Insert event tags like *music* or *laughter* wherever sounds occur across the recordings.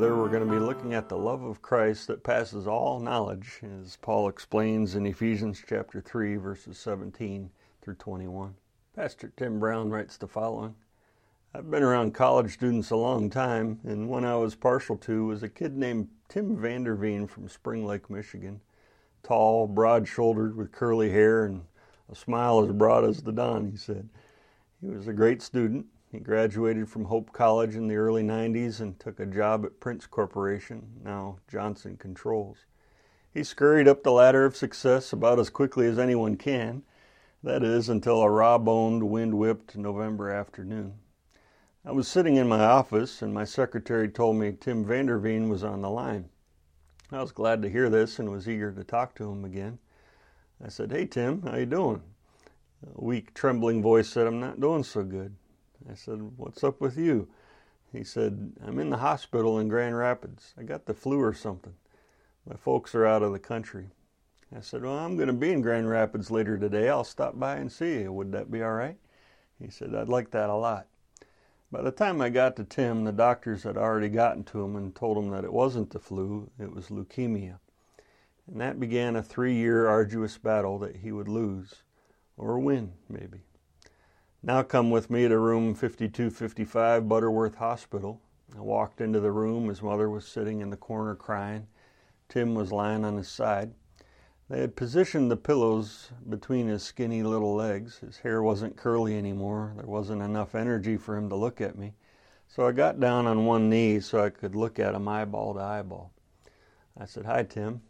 Together, we're going to be looking at the love of Christ that passes all knowledge, as Paul explains in Ephesians chapter 3, verses 17 through 21. Pastor Tim Brown writes the following I've been around college students a long time, and one I was partial to was a kid named Tim Vanderveen from Spring Lake, Michigan. Tall, broad shouldered, with curly hair and a smile as broad as the dawn, he said. He was a great student. He graduated from Hope College in the early 90s and took a job at Prince Corporation, now Johnson Controls. He scurried up the ladder of success about as quickly as anyone can, that is, until a raw boned, wind whipped November afternoon. I was sitting in my office, and my secretary told me Tim Vanderveen was on the line. I was glad to hear this and was eager to talk to him again. I said, "Hey Tim, how you doing?" A weak, trembling voice said, "I'm not doing so good." I said, "What's up with you?" He said, "I'm in the hospital in Grand Rapids. I got the flu or something. My folks are out of the country." I said, "Well, I'm going to be in Grand Rapids later today. I'll stop by and see you. Would that be all right?" He said, "I'd like that a lot." By the time I got to Tim, the doctors had already gotten to him and told him that it wasn't the flu, it was leukemia. And that began a three year arduous battle that he would lose, or win, maybe. Now come with me to room 5255 Butterworth Hospital. I walked into the room. His mother was sitting in the corner crying. Tim was lying on his side. They had positioned the pillows between his skinny little legs. His hair wasn't curly anymore. There wasn't enough energy for him to look at me. So I got down on one knee so I could look at him eyeball to eyeball. I said, Hi, Tim.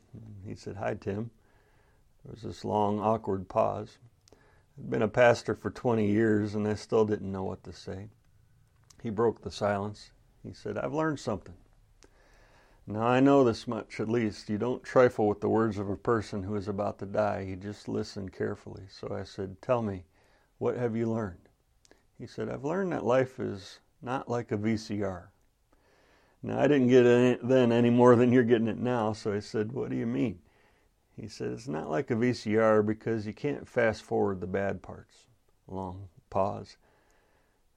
He said, Hi, Tim. There was this long, awkward pause. Been a pastor for 20 years and I still didn't know what to say. He broke the silence. He said, I've learned something. Now I know this much at least. You don't trifle with the words of a person who is about to die. You just listen carefully. So I said, Tell me, what have you learned? He said, I've learned that life is not like a VCR. Now I didn't get it then any more than you're getting it now. So I said, What do you mean? He said, It's not like a VCR because you can't fast forward the bad parts. Long pause.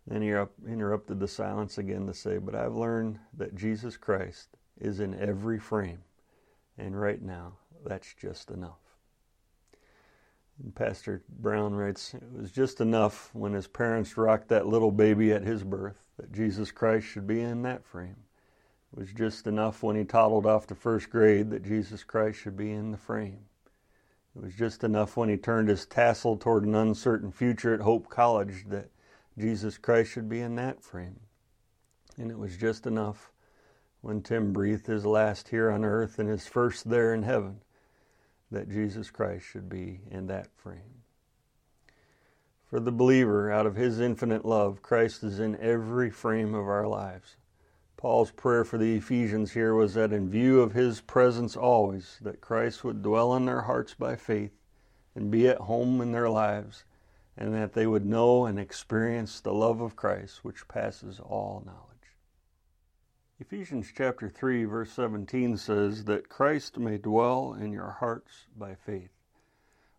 Then he interrupted the silence again to say, But I've learned that Jesus Christ is in every frame. And right now, that's just enough. And Pastor Brown writes, It was just enough when his parents rocked that little baby at his birth that Jesus Christ should be in that frame. It was just enough when he toddled off to first grade that Jesus Christ should be in the frame. It was just enough when he turned his tassel toward an uncertain future at Hope College that Jesus Christ should be in that frame. And it was just enough when Tim breathed his last here on earth and his first there in heaven that Jesus Christ should be in that frame. For the believer, out of his infinite love, Christ is in every frame of our lives. Paul's prayer for the Ephesians here was that in view of his presence always, that Christ would dwell in their hearts by faith and be at home in their lives, and that they would know and experience the love of Christ which passes all knowledge. Ephesians chapter 3 verse 17 says that Christ may dwell in your hearts by faith.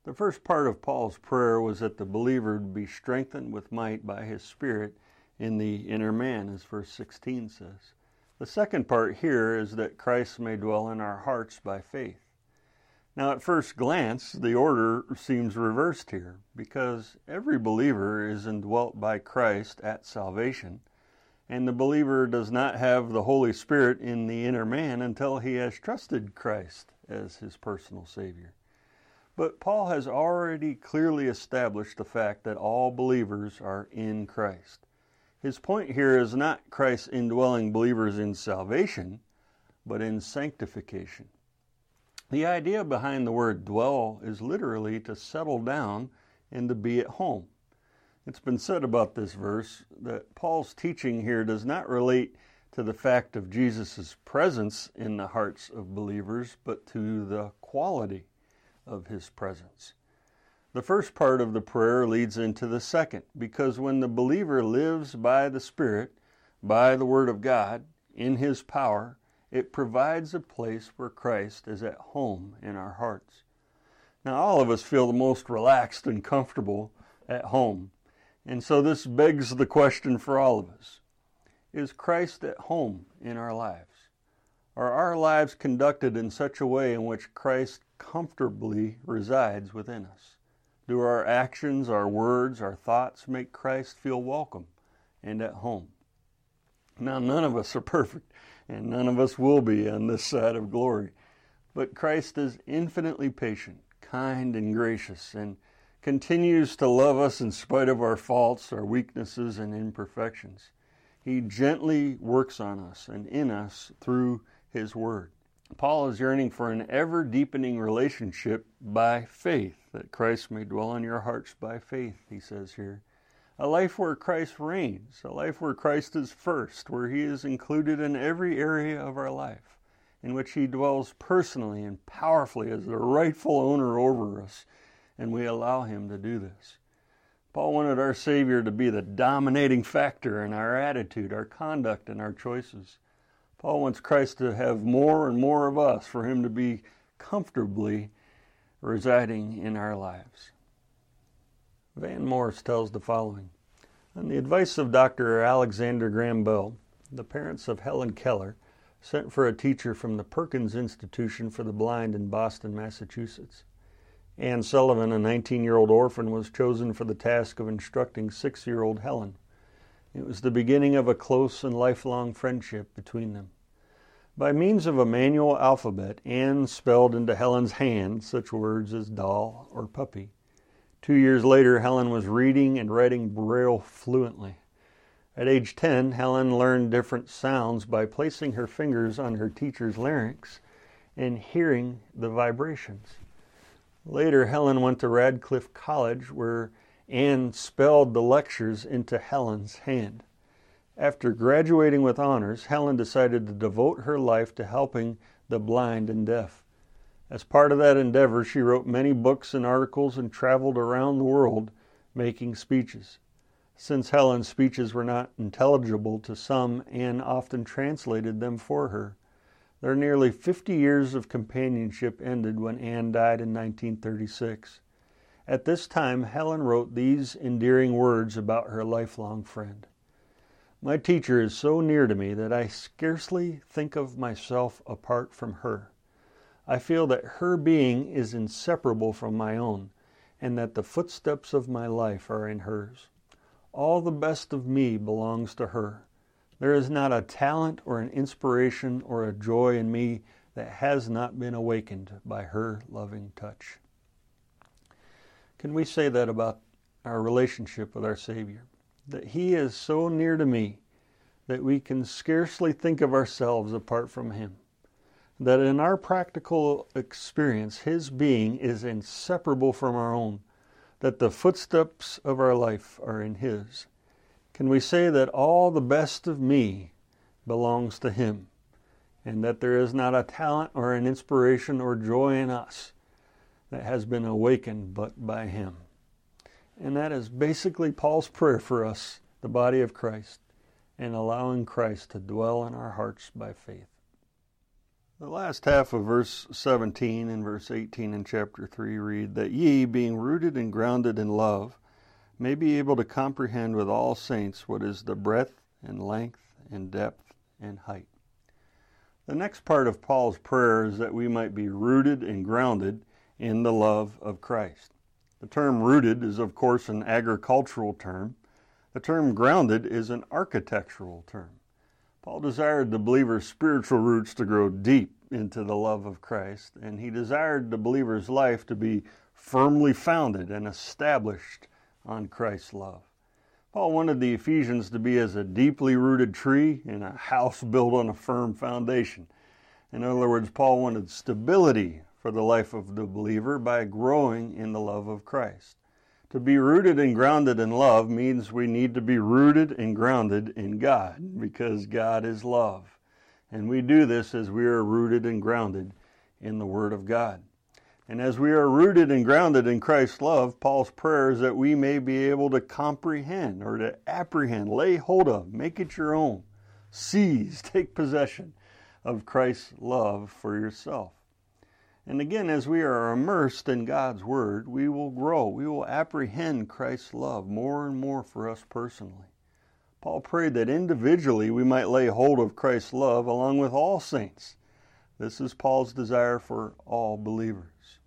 The first part of Paul's prayer was that the believer would be strengthened with might by his spirit in the inner man as verse 16 says. The second part here is that Christ may dwell in our hearts by faith. Now, at first glance, the order seems reversed here because every believer is indwelt by Christ at salvation and the believer does not have the Holy Spirit in the inner man until he has trusted Christ as his personal Savior. But Paul has already clearly established the fact that all believers are in Christ. His point here is not Christ indwelling believers in salvation, but in sanctification. The idea behind the word dwell is literally to settle down and to be at home. It's been said about this verse that Paul's teaching here does not relate to the fact of Jesus' presence in the hearts of believers, but to the quality of his presence. The first part of the prayer leads into the second, because when the believer lives by the Spirit, by the Word of God, in his power, it provides a place where Christ is at home in our hearts. Now, all of us feel the most relaxed and comfortable at home and so this begs the question for all of us Is Christ at home in our lives? Are our lives conducted in such a way in which Christ comfortably resides within us? Do our actions, our words, our thoughts make Christ feel welcome and at home? Now, none of us are perfect, and none of us will be on this side of glory. But Christ is infinitely patient, kind, and gracious, and continues to love us in spite of our faults, our weaknesses, and imperfections. He gently works on us and in us through His Word. Paul is yearning for an ever deepening relationship by faith, that Christ may dwell in your hearts by faith, he says here. A life where Christ reigns, a life where Christ is first, where He is included in every area of our life, in which He dwells personally and powerfully as the rightful owner over us and we allow Him to do this. Paul wanted our Savior to be the dominating factor in our attitude, our conduct, and our choices. Paul wants Christ to have more and more of us for Him to be comfortably residing in our lives. Van Morse tells the following On the advice of Dr. Alexander Graham Bell, the parents of Helen Keller sent for a teacher from the Perkins Institution for the Blind in Boston, Massachusetts. Anne Sullivan, a 19 year old orphan, was chosen for the task of instructing six year old Helen. It was the beginning of a close and lifelong friendship between them. By means of a manual alphabet, Anne spelled into Helen's hand such words as doll or puppy. Two years later, Helen was reading and writing Braille fluently. At age 10, Helen learned different sounds by placing her fingers on her teacher's larynx and hearing the vibrations. Later, Helen went to Radcliffe College, where Anne spelled the lectures into Helen's hand. After graduating with honors, Helen decided to devote her life to helping the blind and deaf. As part of that endeavor, she wrote many books and articles and traveled around the world making speeches. Since Helen's speeches were not intelligible to some, Anne often translated them for her. Their nearly 50 years of companionship ended when Anne died in 1936. At this time, Helen wrote these endearing words about her lifelong friend. My teacher is so near to me that I scarcely think of myself apart from her. I feel that her being is inseparable from my own, and that the footsteps of my life are in hers. All the best of me belongs to her. There is not a talent or an inspiration or a joy in me that has not been awakened by her loving touch. Can we say that about our relationship with our Savior? That He is so near to me that we can scarcely think of ourselves apart from Him. That in our practical experience, His being is inseparable from our own. That the footsteps of our life are in His can we say that all the best of me belongs to Him, and that there is not a talent or an inspiration or joy in us that has been awakened but by Him? And that is basically Paul's prayer for us, the body of Christ, and allowing Christ to dwell in our hearts by faith. The last half of verse 17 and verse 18 in chapter 3 read, That ye, being rooted and grounded in love, may be able to comprehend with all saints what is the breadth and length and depth and height. The next part of Paul's prayer is that we might be rooted and grounded in the love of Christ. The term rooted is, of course, an agricultural term. The term grounded is an architectural term. Paul desired the believer's spiritual roots to grow deep into the love of Christ, and he desired the believer's life to be firmly founded and established on Christ's love. Paul wanted the Ephesians to be as a deeply rooted tree in a house built on a firm foundation. In other words, Paul wanted stability for the life of the believer by growing in the love of Christ. To be rooted and grounded in love means we need to be rooted and grounded in God because God is love. And we do this as we are rooted and grounded in the Word of God. And as we are rooted and grounded in Christ's love, Paul's prayer is that we may be able to comprehend or to apprehend, lay hold of, make it your own, seize, *laughs* take possession of Christ's love for yourself. And again, as we are immersed in God's Word, we will grow. We will apprehend Christ's love more and more for us personally. Paul prayed that individually we might lay hold of Christ's love along with all saints. This is Paul's desire for all believers.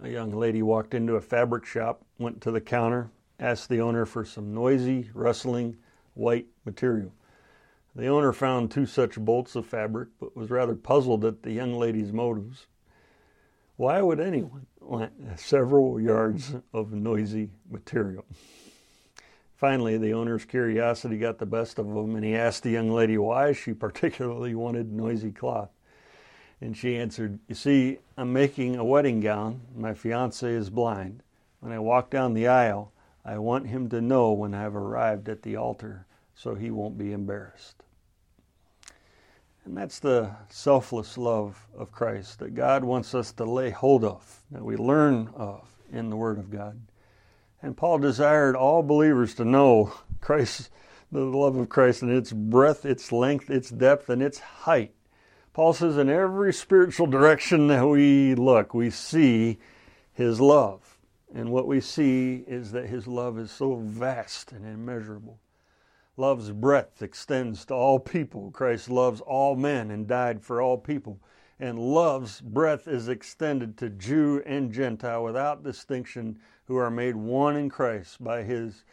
A young lady walked into a fabric shop, went to the counter, asked the owner for some noisy, rustling, white material. The owner found two such bolts of fabric, but was rather puzzled at the young lady's motives. Why would anyone want several yards of noisy material? Finally, the owner's curiosity got the best of him, and he asked the young lady why she particularly wanted noisy cloth. And she answered, You see, I'm making a wedding gown. My fiance is blind. When I walk down the aisle, I want him to know when I've arrived at the altar so he won't be embarrassed. And that's the selfless love of Christ that God wants us to lay hold of, that we learn of in the Word of God. And Paul desired all believers to know Christ, the love of Christ, and its breadth, its length, its depth, and its height. Paul says, in every spiritual direction that we look, we see his love. And what we see is that his love is so vast and immeasurable. Love's breadth extends to all people. Christ loves all men and died for all people. And love's breadth is extended to Jew and Gentile without distinction, who are made one in Christ by his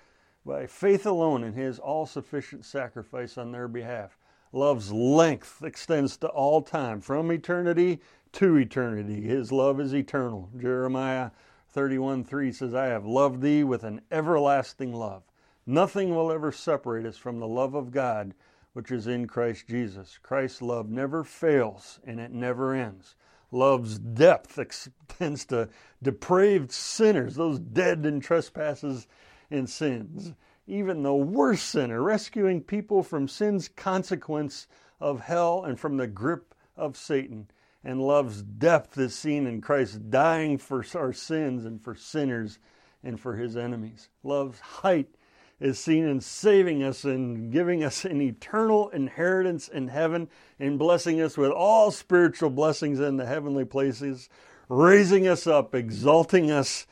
by faith alone in his all-sufficient sacrifice on their behalf. Love's length extends to all time, from eternity to eternity. His love is eternal. Jeremiah 31 3 says, I have loved thee with an everlasting love. Nothing will ever separate us from the love of God which is in Christ Jesus. Christ's love never fails and it never ends. Love's depth *laughs* extends to depraved sinners, those dead in trespasses and sins. Even the worst sinner, rescuing people from sin's consequence of hell and from the grip of Satan. And love's depth is seen in Christ dying for our sins and for sinners and for his enemies. Love's height is seen in saving us and giving us an eternal inheritance in heaven and blessing us with all spiritual blessings in the heavenly places, raising us up, exalting us,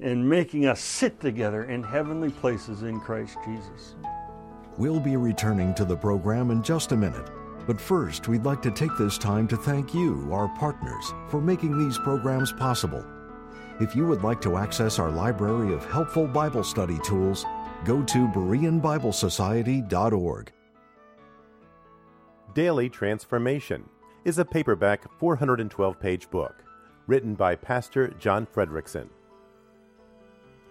and making us sit together in heavenly places in Christ Jesus. We'll be returning to the program in just a minute. But first, we'd like to take this time to thank you, our partners, for making these programs possible. If you would like to access our library of helpful Bible study tools, go to BereanBibleSociety.org. Daily Transformation is a paperback 412 page book written by Pastor John Fredericksen.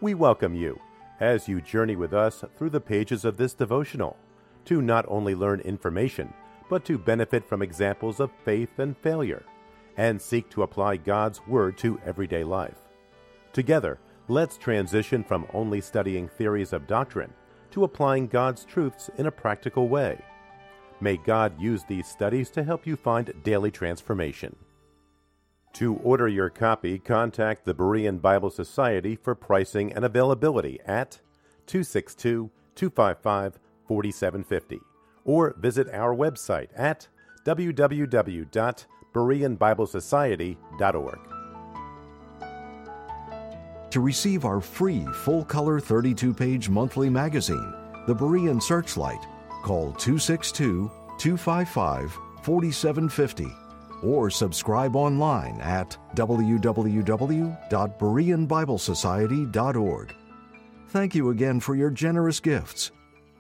We welcome you as you journey with us through the pages of this devotional to not only learn information, but to benefit from examples of faith and failure and seek to apply God's Word to everyday life. Together, let's transition from only studying theories of doctrine to applying God's truths in a practical way. May God use these studies to help you find daily transformation. To order your copy, contact the Berean Bible Society for pricing and availability at 262 255 4750 or visit our website at www.bereanbiblesociety.org. To receive our free full color 32 page monthly magazine, The Berean Searchlight, call 262 255 4750 or subscribe online at www.bereanbiblesociety.org. Thank you again for your generous gifts.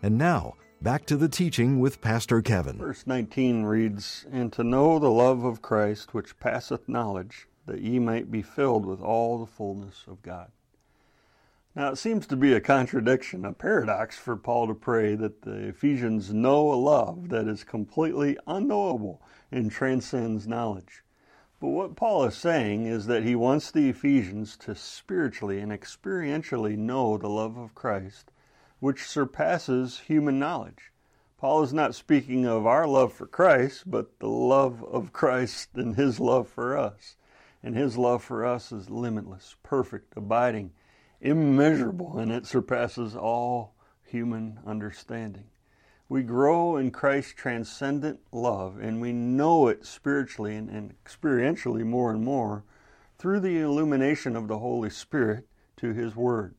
And now, back to the teaching with Pastor Kevin. Verse 19 reads, And to know the love of Christ which passeth knowledge, that ye might be filled with all the fullness of God. Now, it seems to be a contradiction, a paradox for Paul to pray that the Ephesians know a love that is completely unknowable and transcends knowledge. But what Paul is saying is that he wants the Ephesians to spiritually and experientially know the love of Christ, which surpasses human knowledge. Paul is not speaking of our love for Christ, but the love of Christ and his love for us. And his love for us is limitless, perfect, abiding, immeasurable, and it surpasses all human understanding. We grow in Christ's transcendent love, and we know it spiritually and, and experientially more and more through the illumination of the Holy Spirit to His Word.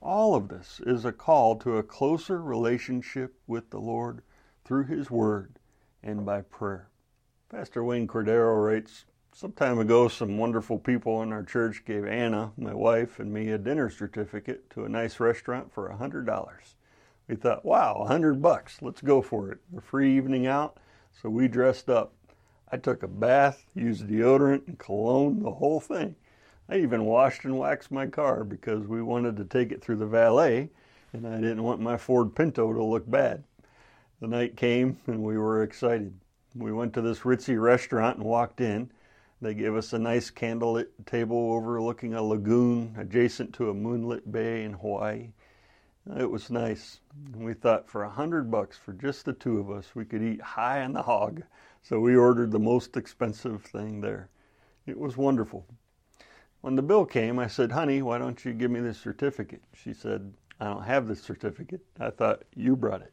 All of this is a call to a closer relationship with the Lord through His Word and by prayer. Pastor Wayne Cordeiro writes Some time ago, some wonderful people in our church gave Anna, my wife, and me a dinner certificate to a nice restaurant for a $100 we thought, wow, a hundred bucks, let's go for it. A free evening out, so we dressed up. I took a bath, used deodorant and cologne, the whole thing. I even washed and waxed my car because we wanted to take it through the valet and I didn't want my Ford Pinto to look bad. The night came and we were excited. We went to this ritzy restaurant and walked in. They gave us a nice candlelit table overlooking a lagoon adjacent to a moonlit bay in Hawaii. It was nice. We thought for a hundred bucks for just the two of us, we could eat high on the hog. So we ordered the most expensive thing there. It was wonderful. When the bill came, I said, Honey, why don't you give me this certificate? She said, I don't have this certificate. I thought, You brought it.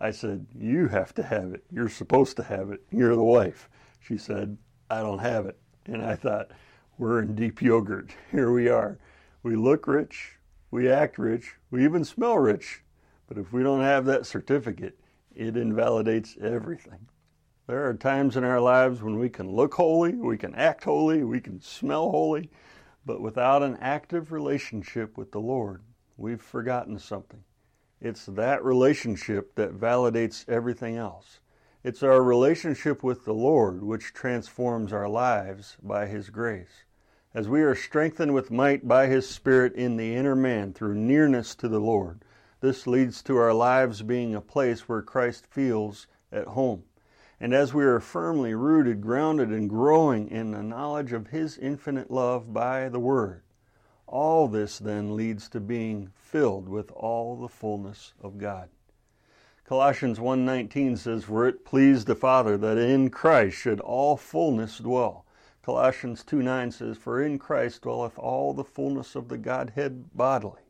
I said, You have to have it. You're supposed to have it. You're the wife. She said, I don't have it. And I thought, We're in deep yogurt. *laughs* Here we are. We look rich. We act rich, we even smell rich, but if we don't have that certificate, it invalidates everything. There are times in our lives when we can look holy, we can act holy, we can smell holy, but without an active relationship with the Lord, we've forgotten something. It's that relationship that validates everything else. It's our relationship with the Lord which transforms our lives by His grace as we are strengthened with might by His Spirit in the inner man through nearness to the Lord. This leads to our lives being a place where Christ feels at home. And as we are firmly rooted, grounded, and growing in the knowledge of His infinite love by the Word, all this then leads to being filled with all the fullness of God. Colossians 1:19 says, "For it pleased the Father that in Christ should all fullness dwell." Colossians 2 9 says, For in Christ dwelleth all the fullness of the Godhead bodily.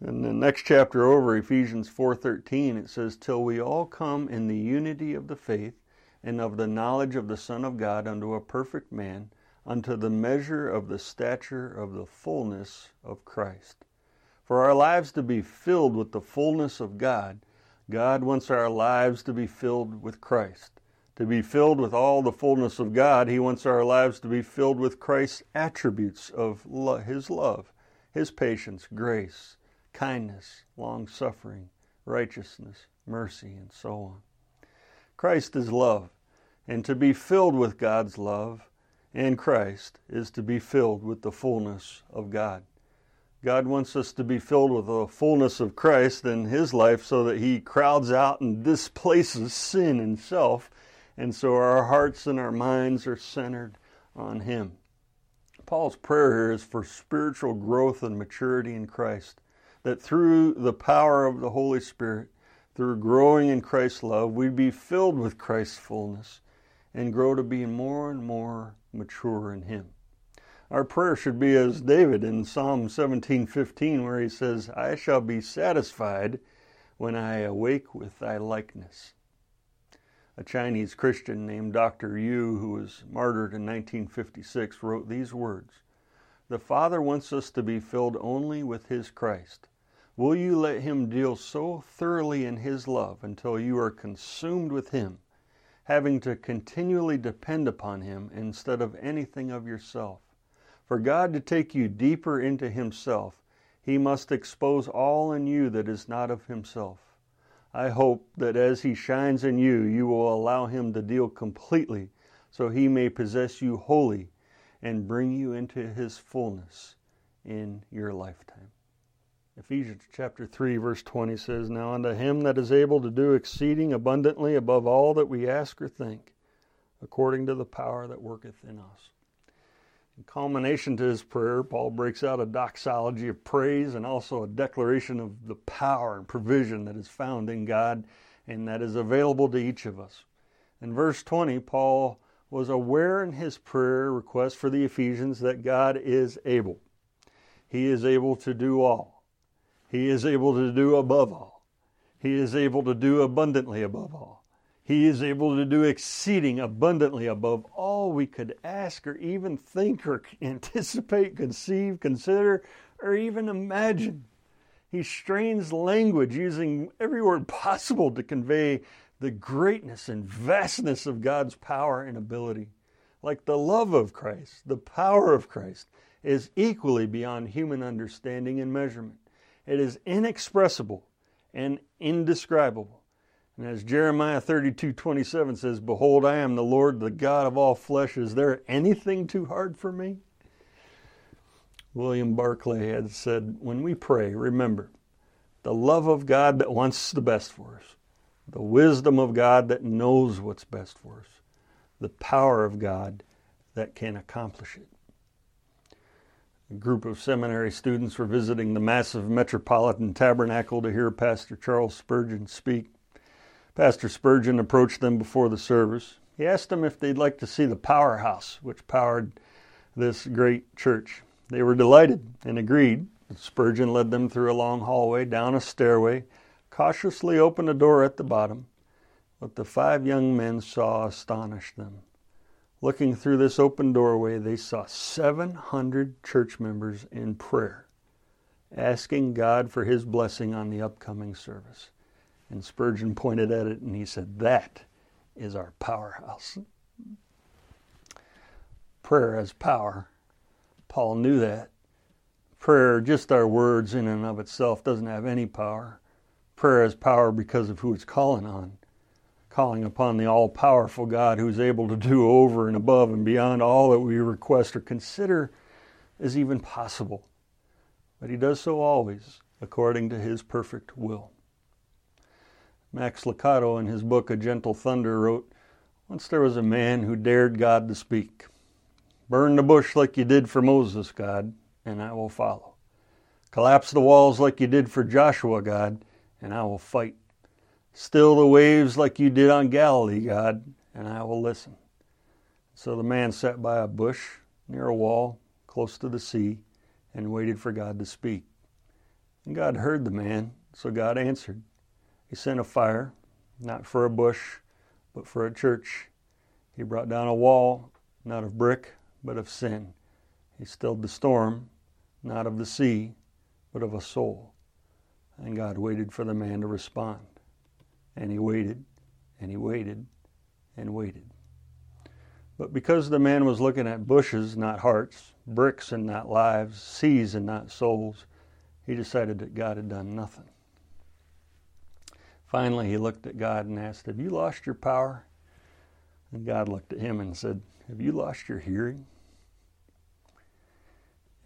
In the next chapter over, Ephesians 4.13, it says, Till we all come in the unity of the faith and of the knowledge of the Son of God unto a perfect man, unto the measure of the stature of the fullness of Christ. For our lives to be filled with the fullness of God, God wants our lives to be filled with Christ to be filled with all the fullness of God, He wants our lives to be filled with Christ's attributes of lo- His love, His patience, grace, kindness, long suffering, righteousness, mercy, and so on. Christ is love, and to be filled with God's love and Christ is to be filled with the fullness of God. God wants us to be filled with the fullness of Christ in His life so that He crowds out and displaces sin and self and so our hearts and our minds are centered on Him. Paul's prayer here is for spiritual growth and maturity in Christ, that through the power of the Holy Spirit, through growing in Christ's love, we'd be filled with Christ's fullness and grow to be more and more mature in Him. Our prayer should be as David in Psalm 17:15 where he says, "I shall be satisfied when I awake with thy likeness." a Chinese Christian named Dr. Yu, who was martyred in 1956, wrote these words The Father wants us to be filled only with His Christ. Will you let Him deal so thoroughly in His love until you are consumed with Him, having to continually depend upon Him instead of anything of yourself? For God to take you deeper into Himself, He must expose all in you that is not of Himself. I hope that as He shines in you, you will allow Him to deal completely so He may possess you wholly and bring you into His fullness in your lifetime. Ephesians chapter 3 verse 20 says, Now unto him that is able to do exceeding abundantly above all that we ask or think, according to the power that worketh in us. In culmination to his prayer, Paul breaks out a doxology of praise and also a declaration of the power and provision that is found in God and that is available to each of us. In verse 20, Paul was aware in his prayer request for the Ephesians that God is able. He is able to do all. He is able to do above all. He is able to do abundantly above all. He is able to do exceeding abundantly above all we could ask or even think or *laughs* anticipate, conceive, consider, or even imagine. He strains language using every word *laughs* possible to convey the greatness and vastness of God's power and ability. Like the love of Christ, the power of Christ is equally beyond human understanding and measurement. It is inexpressible and indescribable. And as Jeremiah 32 27 says, Behold, I am the Lord, the God of all flesh. Is there anything too hard for me? William Barclay had said, When we pray, remember the love of God that wants the best for us, the wisdom of God that knows what's best for us, the power of God that can accomplish it. A group of seminary students were visiting the massive Metropolitan Tabernacle to hear Pastor Charles Spurgeon speak. Pastor Spurgeon approached them before the service. He asked them if they'd like to see the powerhouse which powered this great church. They were delighted and agreed. Spurgeon led them through a long hallway, down a stairway, cautiously opened a door at the bottom. What the five young men saw astonished them. Looking through this open doorway, they saw 700 church members in prayer, asking God for his blessing on the upcoming service. And Spurgeon pointed at it and he said, That is our powerhouse. Prayer has power. Paul knew that. Prayer, just our words in and of itself, doesn't have any power. Prayer has power because of who it's calling on. Calling upon the all powerful God who's able to do over and above and beyond all that we request or consider is even possible. But he does so always according to his perfect will. Max Lucado, in his book A Gentle Thunder, wrote Once there was a man who dared God to speak. Burn the bush like you did for Moses, God, and I will follow. Collapse the walls like you did for Joshua, God, and I will fight. Still the waves like you did on Galilee, God, and I will listen. So the man sat by a bush near a wall close to the sea and waited for God to speak. And God heard the man, so God answered. He sent a fire, not for a bush, but for a church. He brought down a wall, not of brick, but of sin. He stilled the storm, not of the sea, but of a soul. And God waited for the man to respond. And he waited, and he waited, and waited. But because the man was looking at bushes, not hearts, bricks and not lives, seas and not souls, he decided that God had done nothing. Finally, he looked at God and asked, Have you lost your power? And God looked at him and said, Have you lost your hearing?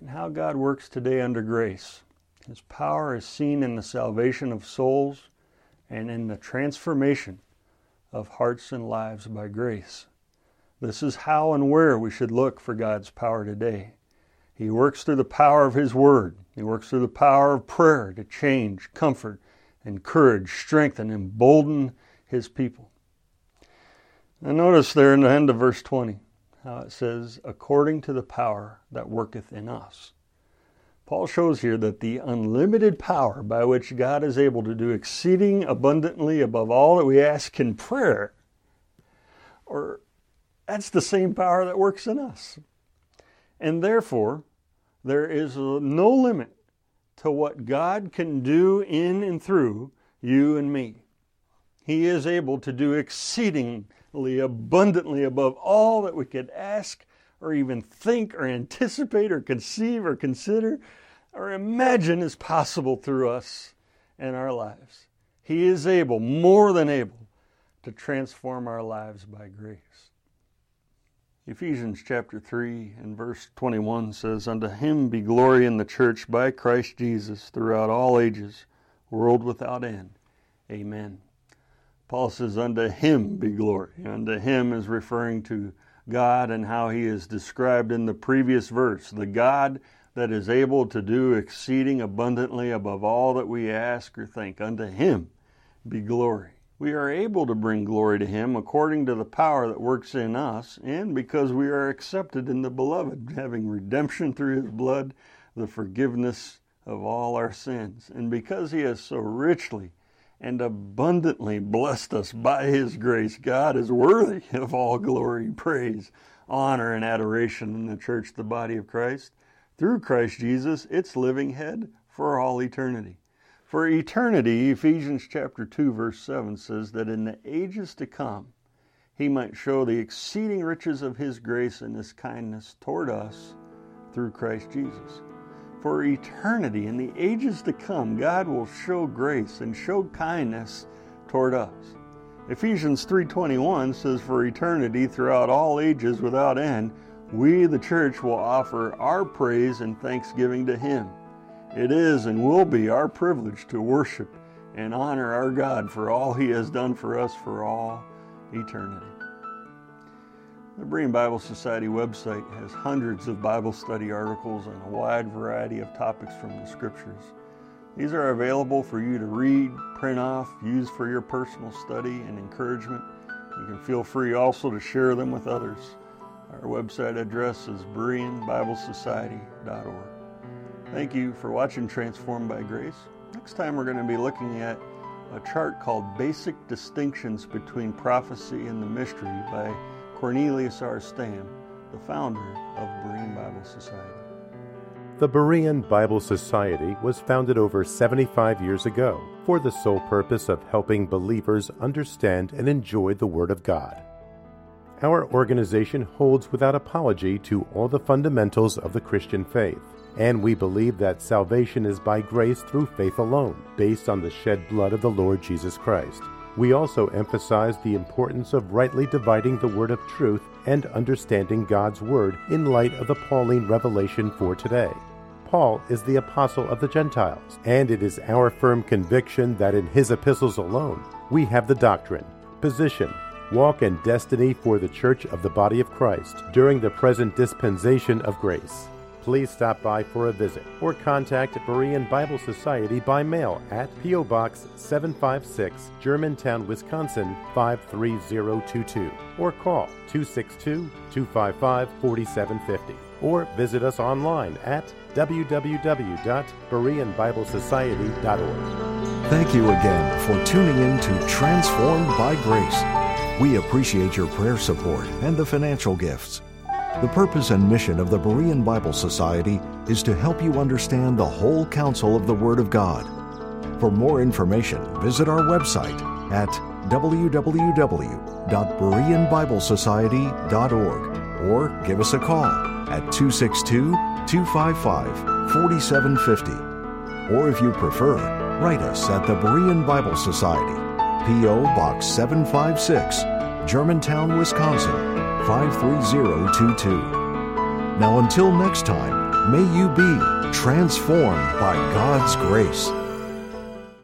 And how God works today under grace. His power is seen in the salvation of souls and in the transformation of hearts and lives by grace. This is how and where we should look for God's power today. He works through the power of His Word. He works through the power of prayer to change, comfort, encourage, strengthen, embolden his people. And notice there in the end of verse 20 how it says, according to the power that worketh in us. Paul shows here that the unlimited power by which God is able to do exceeding abundantly above all that we ask in prayer, or that's the same power that works in us. And therefore, there is no limit to what God can do in and through you and me. He is able to do exceedingly abundantly above all that we could ask or even think or anticipate or conceive or consider or imagine is possible through us and our lives. He is able, more than able, to transform our lives by grace. Ephesians chapter 3 and verse 21 says, Unto him be glory in the church by Christ Jesus throughout all ages, world without end. Amen. Paul says, Unto him be glory. Unto him is referring to God and how he is described in the previous verse. The God that is able to do exceeding abundantly above all that we ask or think. Unto him be glory. We are able to bring glory to him according to the power that works in us, and because we are accepted in the beloved, having redemption through his blood, the forgiveness of all our sins. And because he has so richly and abundantly blessed us by his grace, God is worthy of all glory, praise, honor, and adoration in the church, the body of Christ, through Christ Jesus, its living head, for all eternity. For eternity, Ephesians chapter 2 verse 7 says that in the ages to come, he might show the exceeding riches of his grace and his kindness toward us through Christ Jesus for eternity. In the ages to come, God will show grace and show kindness toward us. Ephesians 3:21 says for eternity throughout all ages without end, we the church will offer our praise and thanksgiving to him. It is and will be our privilege to worship and honor our God for all he has done for us for all eternity. The Berean Bible Society website has hundreds of Bible study articles on a wide variety of topics from the scriptures. These are available for you to read, print off, use for your personal study and encouragement. You can feel free also to share them with others. Our website address is BereanBibleSociety.org. Thank you for watching Transformed by Grace. Next time we're going to be looking at a chart called Basic Distinctions Between Prophecy and the Mystery by Cornelius R. Stam, the founder of Berean Bible Society. The Berean Bible Society was founded over 75 years ago for the sole purpose of helping believers understand and enjoy the Word of God. Our organization holds without apology to all the fundamentals of the Christian faith, and we believe that salvation is by grace through faith alone, based on the shed blood of the Lord Jesus Christ. We also emphasize the importance of rightly dividing the word of truth and understanding God's word in light of the Pauline revelation for today. Paul is the apostle of the Gentiles, and it is our firm conviction that in his epistles alone we have the doctrine, position, walk, and destiny for the church of the body of Christ during the present dispensation of grace please stop by for a visit or contact Berean Bible Society by mail at P.O. Box 756, Germantown, Wisconsin 53022 or call 262 255 4750 or visit us online at www.bereanbiblesociety.org. Thank you again for tuning in to Transformed by Grace. We appreciate your prayer support and the financial gifts. The purpose and mission of the Berean Bible Society is to help you understand the whole counsel of the Word of God. For more information, visit our website at www.bereanbiblesociety.org or give us a call at 262 255 4750. Or if you prefer, write us at the Berean Bible Society, P.O. Box 756, Germantown, Wisconsin 53022. Now, until next time, may you be transformed by God's grace.